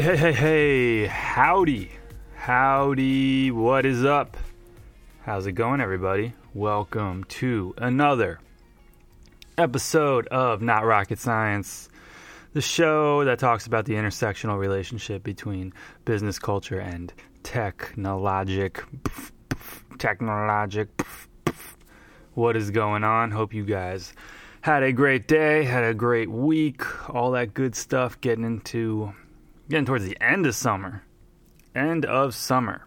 Hey, hey, hey, hey, howdy. Howdy, what is up? How's it going, everybody? Welcome to another episode of Not Rocket Science, the show that talks about the intersectional relationship between business culture and technologic. Technologic. What is going on? Hope you guys had a great day, had a great week, all that good stuff, getting into getting towards the end of summer. End of summer.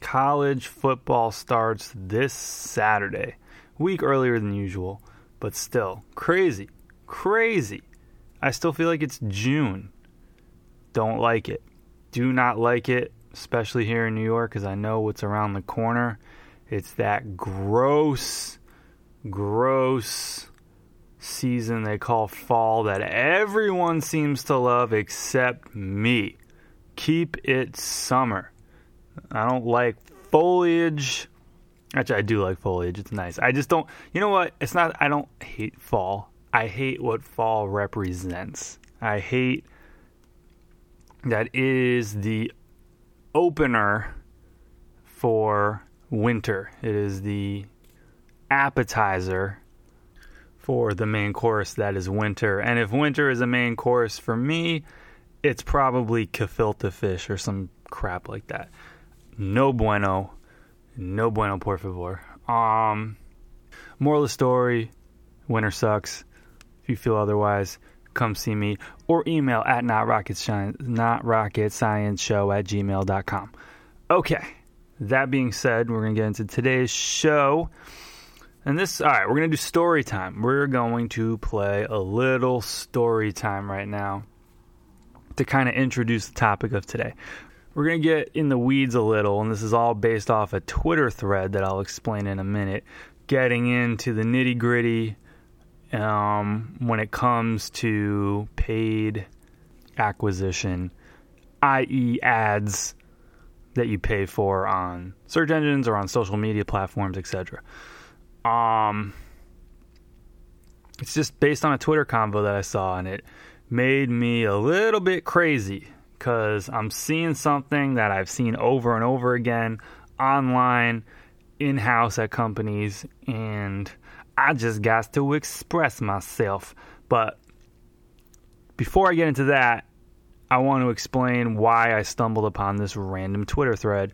College football starts this Saturday. Week earlier than usual, but still crazy. Crazy. I still feel like it's June. Don't like it. Do not like it, especially here in New York because I know what's around the corner. It's that gross, gross season they call fall that everyone seems to love except me. Keep it summer. I don't like foliage. Actually, I do like foliage. It's nice. I just don't. You know what? It's not. I don't hate fall. I hate what fall represents. I hate that is the opener for winter. It is the appetizer for the main course that is winter. And if winter is a main course for me, it's probably gefilte fish or some crap like that. No bueno. No bueno, por favor. Um, moral of the story winter sucks. If you feel otherwise, come see me or email at not rocket not rocket science show at gmail.com. Okay, that being said, we're going to get into today's show. And this, all right, we're going to do story time. We're going to play a little story time right now to kind of introduce the topic of today. We're going to get in the weeds a little, and this is all based off a Twitter thread that I'll explain in a minute, getting into the nitty gritty um, when it comes to paid acquisition, i.e., ads that you pay for on search engines or on social media platforms, etc. Um, it's just based on a Twitter convo that I saw, and it made me a little bit crazy because I'm seeing something that I've seen over and over again online, in house at companies, and I just got to express myself. But before I get into that, I want to explain why I stumbled upon this random Twitter thread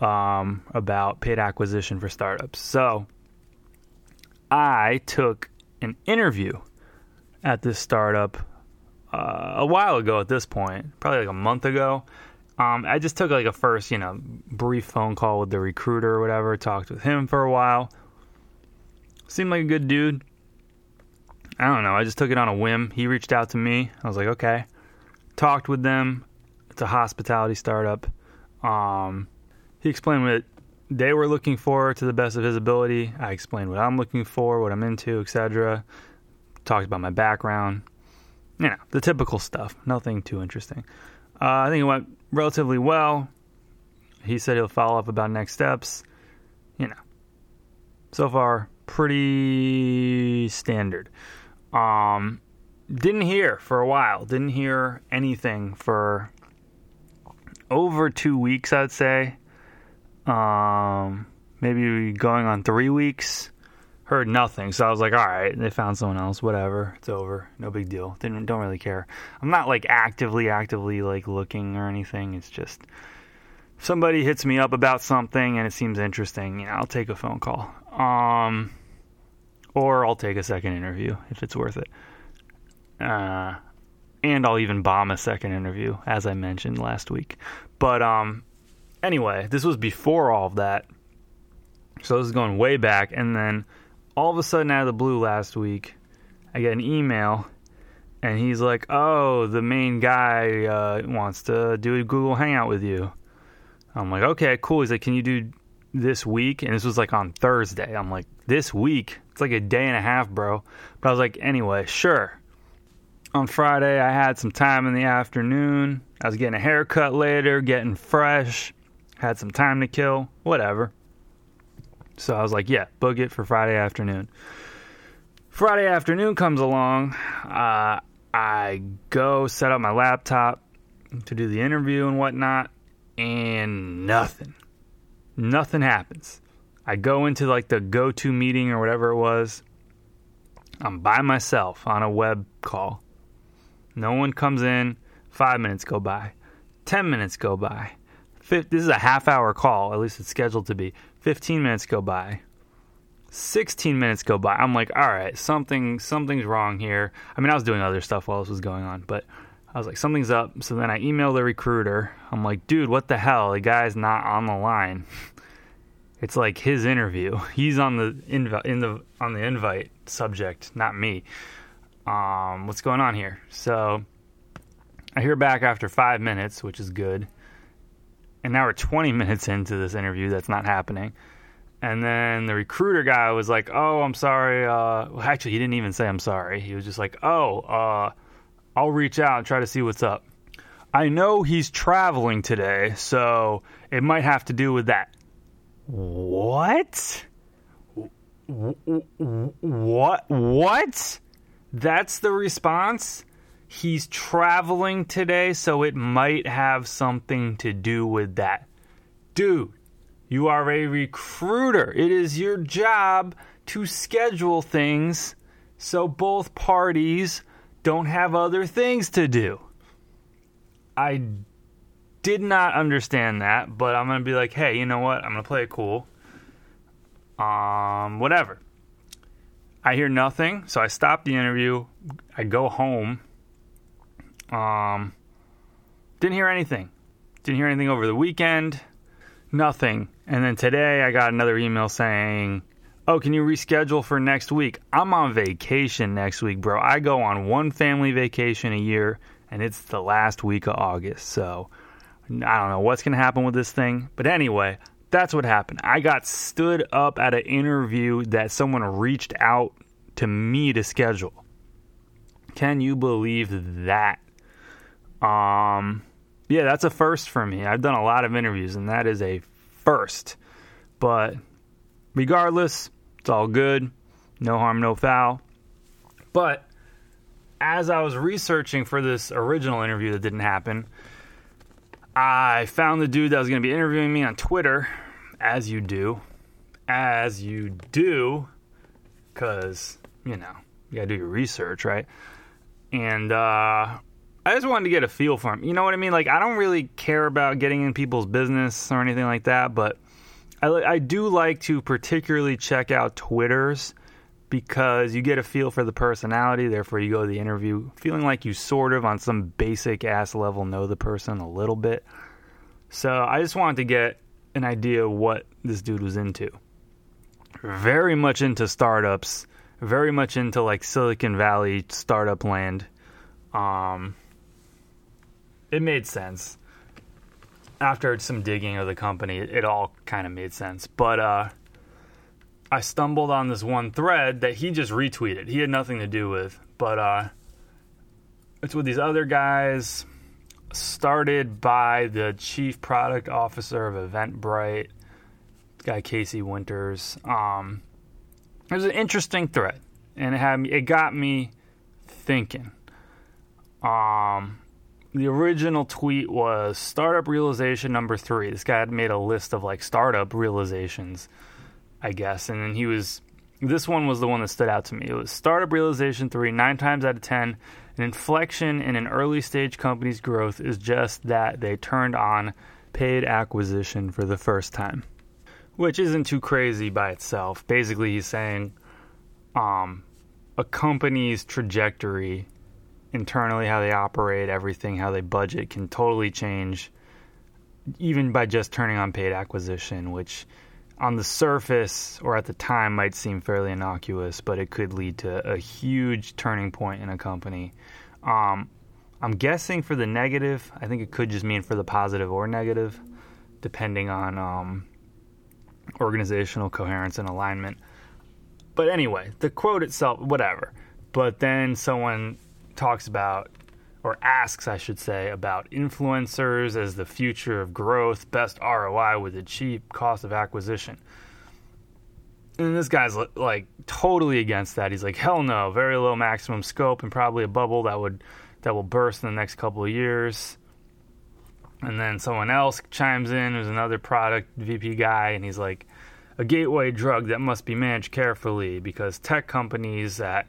um, about paid acquisition for startups. So, I took an interview at this startup uh, a while ago at this point, probably like a month ago. Um, I just took like a first, you know, brief phone call with the recruiter or whatever, talked with him for a while. Seemed like a good dude. I don't know. I just took it on a whim. He reached out to me. I was like, okay. Talked with them. It's a hospitality startup. Um, he explained what they were looking for to the best of his ability. I explained what I'm looking for, what I'm into, etc. Talked about my background. You know, the typical stuff. Nothing too interesting. Uh, I think it went relatively well. He said he'll follow up about next steps. You know, so far pretty standard. Um, didn't hear for a while. Didn't hear anything for over two weeks, I'd say. Um, maybe going on three weeks. Heard nothing, so I was like, all right, they found someone else. Whatever, it's over. No big deal. Didn't don't really care. I'm not like actively, actively like looking or anything. It's just somebody hits me up about something and it seems interesting. You know, I'll take a phone call. Um, or I'll take a second interview if it's worth it. Uh, and I'll even bomb a second interview, as I mentioned last week. But um, anyway, this was before all of that. So this is going way back, and then all of a sudden, out of the blue, last week, I get an email, and he's like, "Oh, the main guy uh, wants to do a Google Hangout with you." I'm like, "Okay, cool." He's like, "Can you do this week?" And this was like on Thursday. I'm like, "This week? It's like a day and a half, bro." But I was like, "Anyway, sure." on Friday, I had some time in the afternoon. I was getting a haircut later, getting fresh, had some time to kill, whatever. So I was like, yeah, book it for Friday afternoon. Friday afternoon comes along. Uh, I go set up my laptop to do the interview and whatnot, and nothing. Nothing happens. I go into like the go to meeting or whatever it was. I'm by myself on a web call no one comes in. Five minutes go by. Ten minutes go by. This is a half hour call, at least it's scheduled to be. 15 minutes go by. 16 minutes go by. I'm like, all right, something something's wrong here. I mean, I was doing other stuff while this was going on, but I was like, something's up. So then I email the recruiter. I'm like, dude, what the hell? The guy's not on the line. It's like his interview. He's on the inv- in the on the invite subject, not me um, what's going on here? So I hear back after five minutes, which is good. And now we're 20 minutes into this interview that's not happening. And then the recruiter guy was like, "Oh, I'm sorry." Uh, well, actually, he didn't even say I'm sorry. He was just like, "Oh, uh, I'll reach out and try to see what's up." I know he's traveling today, so it might have to do with that. What? What? What? That's the response. He's traveling today, so it might have something to do with that. Dude, you are a recruiter. It is your job to schedule things so both parties don't have other things to do. I did not understand that, but I'm going to be like, hey, you know what? I'm going to play it cool. Um, whatever. I hear nothing, so I stop the interview. I go home. Um, didn't hear anything. Didn't hear anything over the weekend. Nothing. And then today I got another email saying, "Oh, can you reschedule for next week?" I'm on vacation next week, bro. I go on one family vacation a year, and it's the last week of August. So I don't know what's going to happen with this thing. But anyway, that's what happened. I got stood up at an interview that someone reached out to me to schedule. Can you believe that? Um, yeah, that's a first for me. I've done a lot of interviews, and that is a first. But regardless, it's all good. No harm, no foul. But as I was researching for this original interview that didn't happen, I found the dude that was going to be interviewing me on Twitter, as you do. As you do, because, you know, you got to do your research, right? And uh, I just wanted to get a feel for him. You know what I mean? Like, I don't really care about getting in people's business or anything like that, but I, I do like to particularly check out Twitters because you get a feel for the personality. Therefore, you go to the interview feeling like you sort of, on some basic ass level, know the person a little bit. So I just wanted to get an idea of what this dude was into. Very much into startups, very much into like Silicon Valley startup land. Um, it made sense. After some digging of the company, it, all kind of made sense. But uh, I stumbled on this one thread that he just retweeted. He had nothing to do with, but uh, it's with these other guys. Started by the chief product officer of Eventbrite, guy Casey Winters. Um, it was an interesting thread, and it had me, it got me thinking. Um, the original tweet was startup realization number three. This guy had made a list of like startup realizations I guess. And then he was, this one was the one that stood out to me. It was startup realization three, nine times out of 10. An inflection in an early stage company's growth is just that they turned on paid acquisition for the first time, which isn't too crazy by itself. Basically, he's saying um, a company's trajectory internally, how they operate, everything, how they budget can totally change, even by just turning on paid acquisition, which on the surface or at the time might seem fairly innocuous, but it could lead to a huge turning point in a company. Um, I'm guessing for the negative, I think it could just mean for the positive or negative, depending on um, organizational coherence and alignment. But anyway, the quote itself, whatever. But then someone talks about, or asks, I should say, about influencers as the future of growth, best ROI with a cheap cost of acquisition. And this guy's like totally against that. He's like, hell no, very low maximum scope and probably a bubble that would that will burst in the next couple of years. And then someone else chimes in, who's another product VP guy, and he's like, a gateway drug that must be managed carefully because tech companies at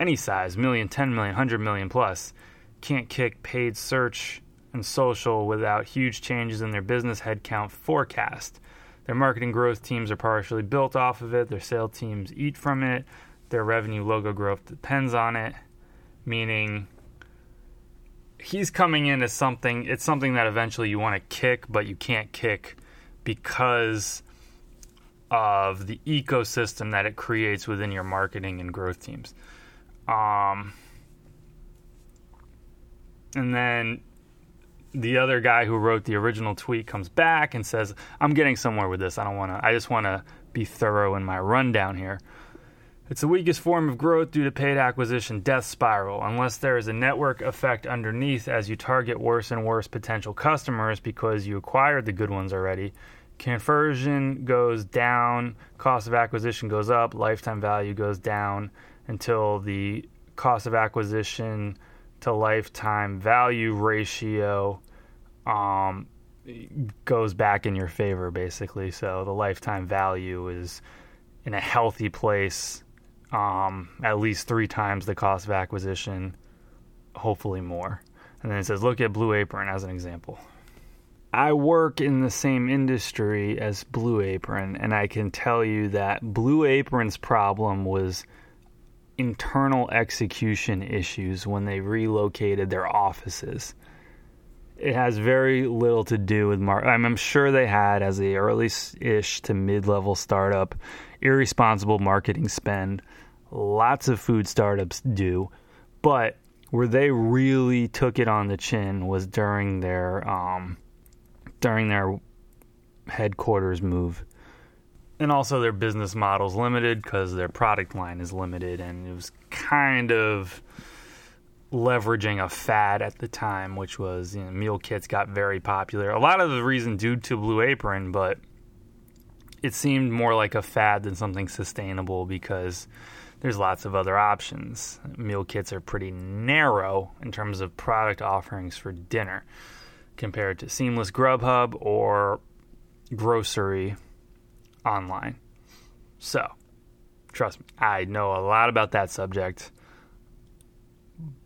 any size, million, 10 million, 100 million plus, can't kick paid search and social without huge changes in their business headcount forecast. Their marketing growth teams are partially built off of it, their sales teams eat from it, their revenue logo growth depends on it, meaning he's coming in as something it's something that eventually you want to kick but you can't kick because of the ecosystem that it creates within your marketing and growth teams um, and then the other guy who wrote the original tweet comes back and says i'm getting somewhere with this i don't want to i just want to be thorough in my rundown here it's the weakest form of growth due to paid acquisition death spiral, unless there is a network effect underneath as you target worse and worse potential customers because you acquired the good ones already. Conversion goes down, cost of acquisition goes up, lifetime value goes down until the cost of acquisition to lifetime value ratio um, goes back in your favor, basically. So the lifetime value is in a healthy place um, at least three times the cost of acquisition, hopefully more. And then it says, look at Blue Apron as an example. I work in the same industry as Blue Apron, and I can tell you that Blue Apron's problem was internal execution issues when they relocated their offices. It has very little to do with mar. I'm sure they had, as a early-ish to mid-level startup, irresponsible marketing spend lots of food startups do, but where they really took it on the chin was during their um, during their headquarters move, and also their business model's limited because their product line is limited, and it was kind of leveraging a fad at the time, which was you know, meal kits got very popular. A lot of the reason due to Blue Apron, but it seemed more like a fad than something sustainable because there's lots of other options. Meal kits are pretty narrow in terms of product offerings for dinner compared to Seamless Grubhub or grocery online. So, trust me, I know a lot about that subject.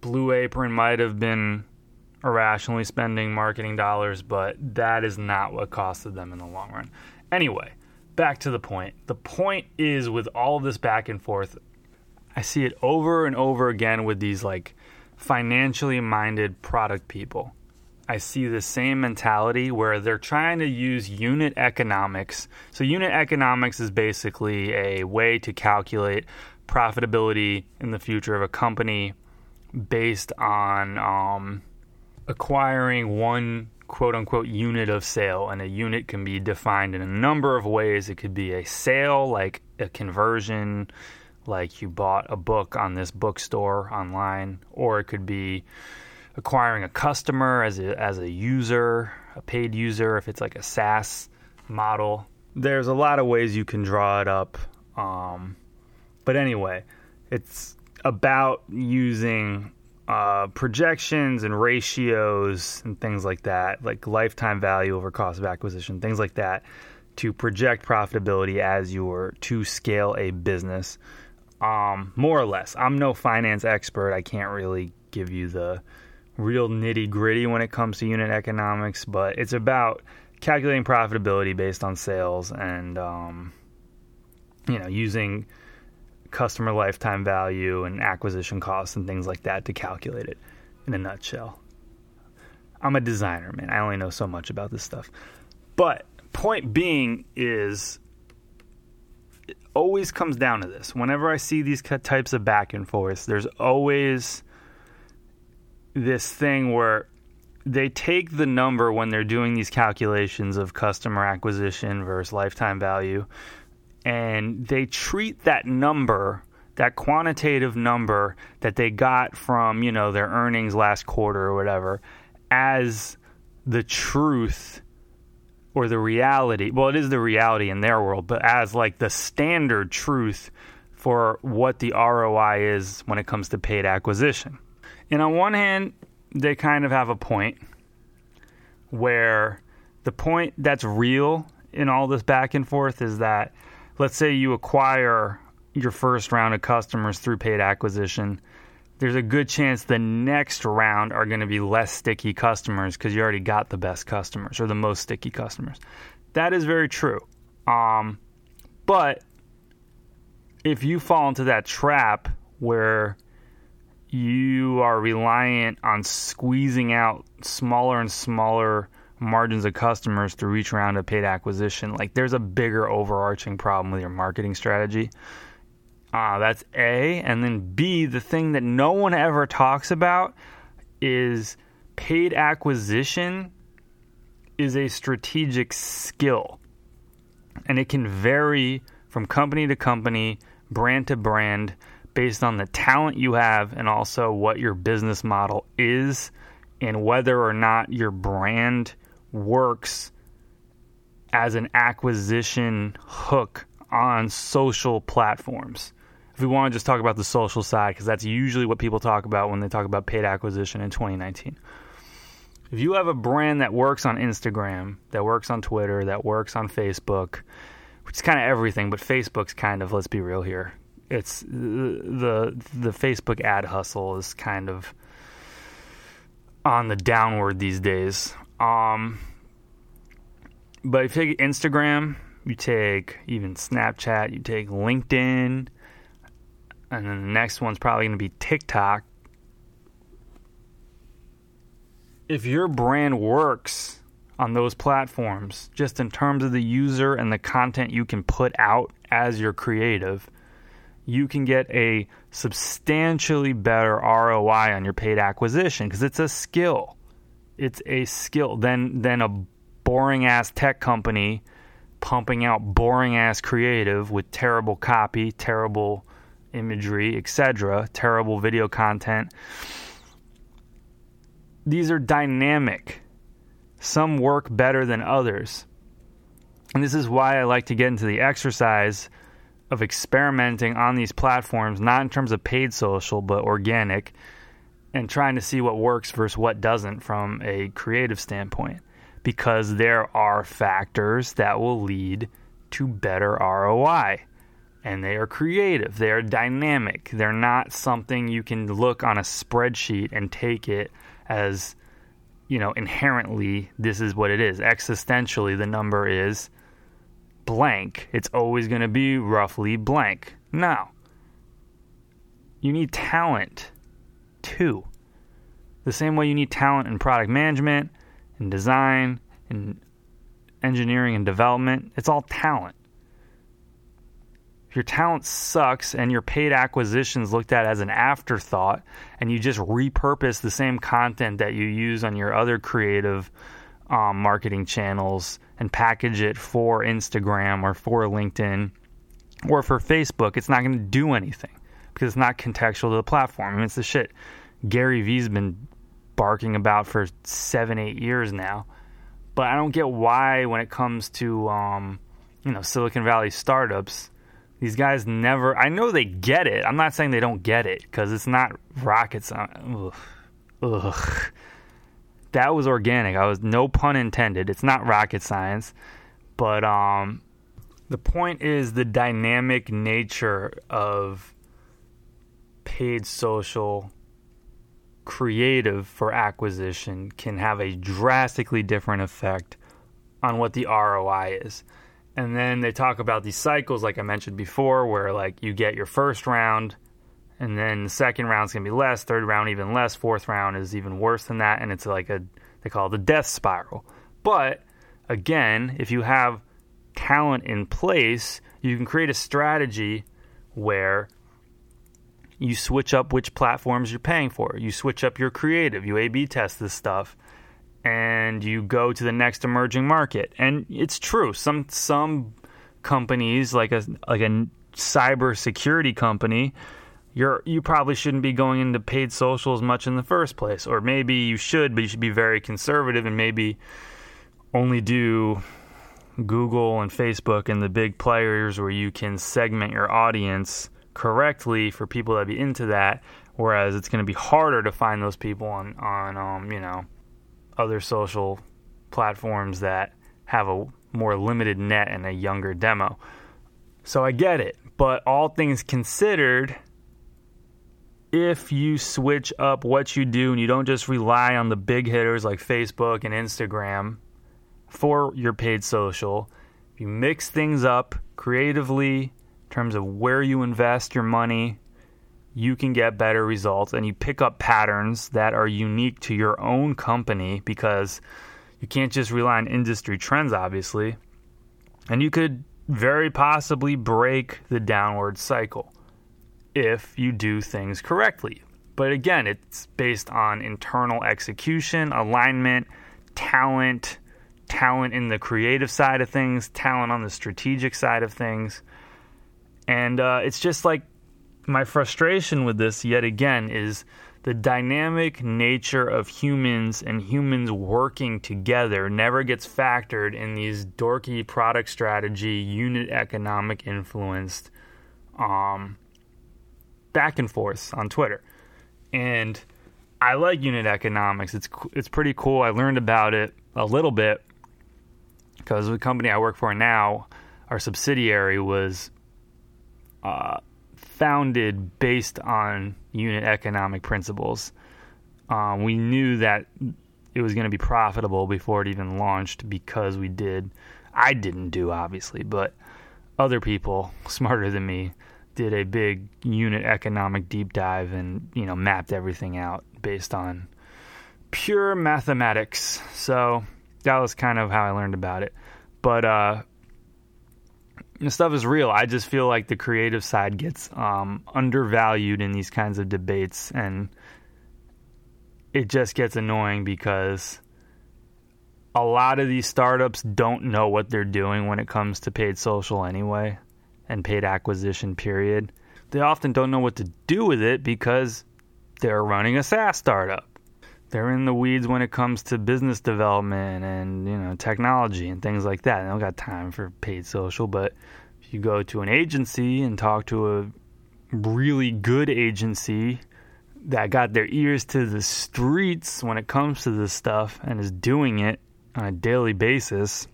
Blue Apron might have been irrationally spending marketing dollars, but that is not what costed them in the long run. Anyway, back to the point. The point is with all of this back and forth, I see it over and over again with these like financially minded product people. I see the same mentality where they're trying to use unit economics. So, unit economics is basically a way to calculate profitability in the future of a company based on um, acquiring one quote unquote unit of sale. And a unit can be defined in a number of ways. It could be a sale, like a conversion like you bought a book on this bookstore online, or it could be acquiring a customer as a, as a user, a paid user, if it's like a SaaS model. There's a lot of ways you can draw it up. Um, but anyway, it's about using uh, projections and ratios and things like that, like lifetime value over cost of acquisition, things like that, to project profitability as you are to scale a business um, more or less. I'm no finance expert. I can't really give you the real nitty gritty when it comes to unit economics, but it's about calculating profitability based on sales and um, you know using customer lifetime value and acquisition costs and things like that to calculate it in a nutshell. I'm a designer, man. I only know so much about this stuff. But point being is it always comes down to this. Whenever I see these types of back and forth, there's always this thing where they take the number when they're doing these calculations of customer acquisition versus lifetime value and they treat that number that quantitative number that they got from you know their earnings last quarter or whatever as the truth or the reality. Well it is the reality in their world but as like the standard truth for what the ROI is when it comes to paid acquisition and on one hand they kind of have a point where the point that's real in all this back and forth is that let's say you acquire your first round of customers through paid acquisition, there's a good chance the next round are going to be less sticky customers because you already got the best customers or the most sticky customers. That is very true. Um, but if you fall into that trap where you are reliant on squeezing out smaller and smaller margins of customers through each round of paid acquisition, like there's a bigger overarching problem with your marketing strategy. Uh, that's A. And then B, the thing that no one ever talks about is paid acquisition is a strategic skill. And it can vary from company to company, brand to brand, based on the talent you have and also what your business model is and whether or not your brand works as an acquisition hook on social platforms if we want to just talk about the social side, because that's usually what people talk about when they talk about paid acquisition in 2019. If you have a brand that works on Instagram, that works on Twitter, that works on Facebook, which is kind of everything, but Facebook's kind of, let's be real here, it's the the Facebook ad hustle is kind of on the downward these days. Um, but if you take Instagram, you take even Snapchat, you take LinkedIn, and then the next one's probably going to be TikTok. If your brand works on those platforms, just in terms of the user and the content you can put out as your creative, you can get a substantially better ROI on your paid acquisition because it's a skill. It's a skill than than a boring ass tech company pumping out boring ass creative with terrible copy, terrible imagery, etc., terrible video content. These are dynamic. Some work better than others. And this is why I like to get into the exercise of experimenting on these platforms, not in terms of paid social, but organic, and trying to see what works versus what doesn't from a creative standpoint. Because there are factors that will lead to better ROI and they are creative. They are dynamic. They're not something you can look on a spreadsheet and take it as, you know, inherently this is what it is. Existentially, the number is blank. It's always going to be roughly blank. Now, you need talent too. The same way you need talent in product management, in design, in engineering and development. It's all talent if your talent sucks and your paid acquisitions looked at as an afterthought and you just repurpose the same content that you use on your other creative um, marketing channels and package it for Instagram or for LinkedIn or for Facebook, it's not going to do anything because it's not contextual to the platform. I mean, it's the shit Gary Vee's been barking about for seven, eight years now. But I don't get why, when it comes to um, you know Silicon Valley startups, these guys never. I know they get it. I'm not saying they don't get it because it's not rocket science. Ugh. Ugh. That was organic. I was no pun intended. It's not rocket science, but um, the point is the dynamic nature of paid social creative for acquisition can have a drastically different effect on what the ROI is. And then they talk about these cycles, like I mentioned before, where like you get your first round, and then the second round's gonna be less, third round even less, fourth round is even worse than that, and it's like a they call it the death spiral. But again, if you have talent in place, you can create a strategy where you switch up which platforms you're paying for. You switch up your creative, you A B test this stuff, and you go to the next emerging market. And it's true. Some some companies like a like a cyber security company you're you probably shouldn't be going into paid social as much in the first place. Or maybe you should but you should be very conservative and maybe only do Google and Facebook and the big players where you can segment your audience correctly for people that be into that. Whereas it's going to be harder to find those people on on um, you know other social platforms that have a more limited net and a younger demo. So I get it but all things considered if you switch up what you do and you don't just rely on the big hitters like Facebook and Instagram for your paid social, if you mix things up creatively in terms of where you invest your money, you can get better results and you pick up patterns that are unique to your own company because you can't just rely on industry trends, obviously. And you could very possibly break the downward cycle if you do things correctly. But again, it's based on internal execution, alignment, talent, talent in the creative side of things, talent on the strategic side of things. And uh, it's just like my frustration with this, yet again, is the dynamic nature of humans and humans working together never gets factored in these dorky product strategy, unit economic influenced um, back and forth on Twitter. And I like unit economics. It's it's pretty cool. I learned about it a little bit because the company I work for now, our subsidiary was uh, founded based on unit economic principles. Um, we knew that it was going to be profitable before it even launched because we did. I didn't do obviously, but other people smarter than me did a big unit economic deep dive and you know mapped everything out based on pure mathematics. So that was kind of how I learned about it. But uh, the stuff is real. I just feel like the creative side gets um, undervalued in these kinds of debates, and it just gets annoying because a lot of these startups don't know what they're doing when it comes to paid social anyway and paid acquisition period. They often don't know what to do with it because they're running a SaaS startup. They're in the weeds when it comes to business development and you know technology and things like that. They don't got time for paid social, but if you go to an agency and talk to a really good agency that got their ears to the streets when it comes to this stuff and is doing it on a daily basis,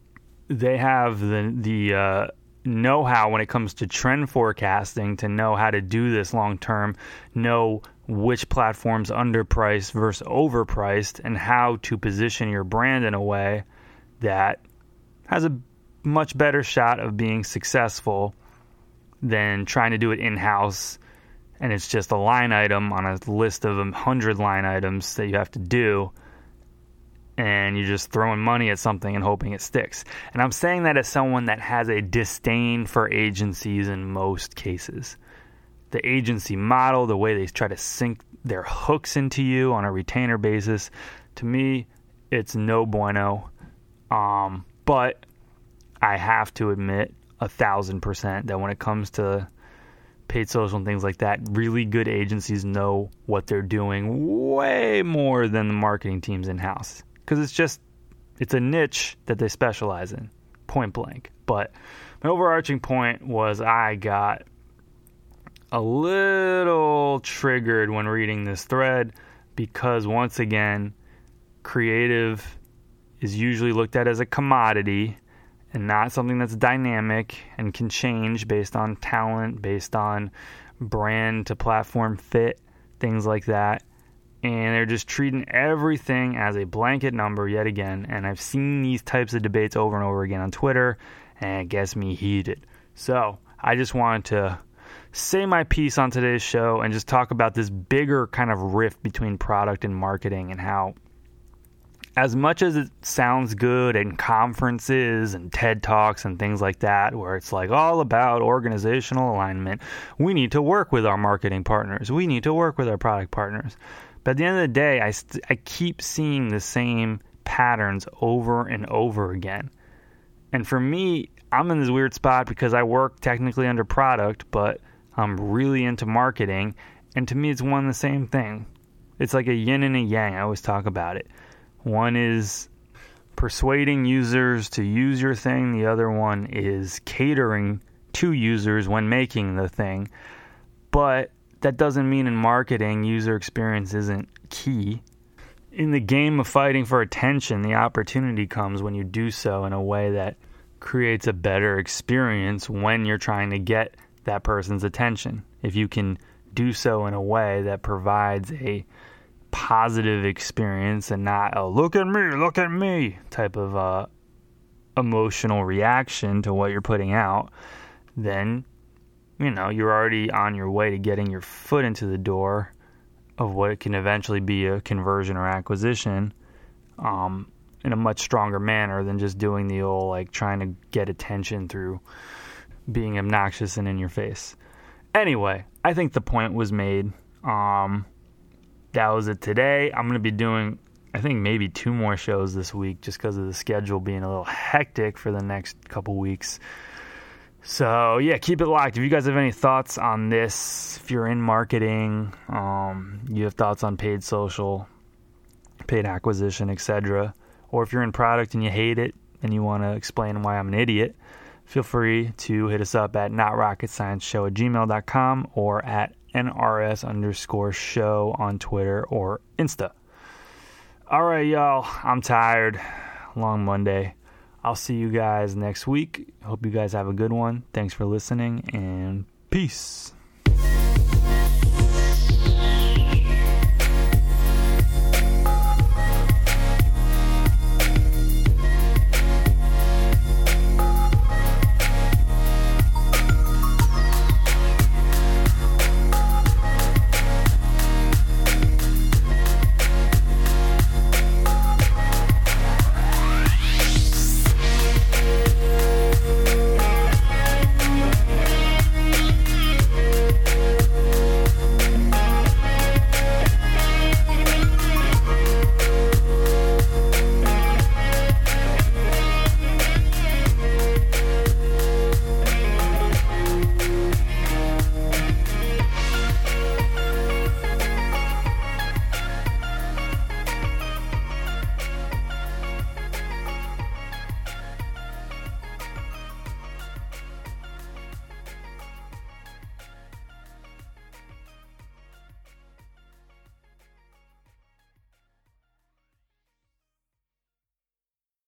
they have the the uh, know how when it comes to trend forecasting to know how to do this long term, know which platforms underpriced versus overpriced, and how to position your brand in a way that has a much better shot of being successful than trying to do it in house and it's just a line item on a list of a hundred line items that you have to do and you're just throwing money at something and hoping it sticks. And I'm saying that as someone that has a disdain for agencies in most cases. The agency model, the way they try to sink their hooks into you on a retainer basis, to me, it's no bueno. Um, but I have to admit a thousand percent that when it comes to paid social and things like that, really good agencies know what they're doing way more than the marketing teams in house because it's just it's a niche that they specialize in, point blank. But my overarching point was I got a little triggered when reading this thread because once again, creative is usually looked at as a commodity and not something that's dynamic and can change based on talent, based on brand to platform fit, things like that. And they're just treating everything as a blanket number yet again. And I've seen these types of debates over and over again on Twitter, and it gets me heated. So I just wanted to say my piece on today's show and just talk about this bigger kind of rift between product and marketing and how as much as it sounds good in conferences and TED Talks and things like that, where it's like all about organizational alignment, we need to work with our marketing partners. We need to work with our product partners. But at the end of the day, I, st- I keep seeing the same patterns over and over again. And for me, I'm in this weird spot because I work technically under product, but I'm really into marketing. And to me, it's one and the same thing. It's like a yin and a yang. I always talk about it. One is persuading users to use your thing, the other one is catering to users when making the thing. But that doesn't mean in marketing, user experience isn't key. In the game of fighting for attention, the opportunity comes when you do so in a way that creates a better experience when you're trying to get that person's attention. If you can do so in a way that provides a positive experience and not a look at me, look at me type of uh, emotional reaction to what you're putting out, then you know you're already on your way to getting your foot into the door of what can eventually be a conversion or acquisition um, in a much stronger manner than just doing the old like trying to get attention through being obnoxious and in your face. Anyway, I think the point was made. Um, that was it today. I'm going to be doing, I think, maybe two more shows this week just because of the schedule being a little hectic for the next couple weeks. So, yeah, keep it locked. If you guys have any thoughts on this, if you're in marketing, um, you have thoughts on paid social, paid acquisition, etc., or if you're in product and you hate it and you want to explain why I'm an idiot, feel free to hit us up at notrocketscienceshow at gmail.com or at NRS underscore show on Twitter or Insta. All right, y'all. I'm tired. Long Monday. I'll see you guys next week. Hope you guys have a good one. Thanks for listening and peace.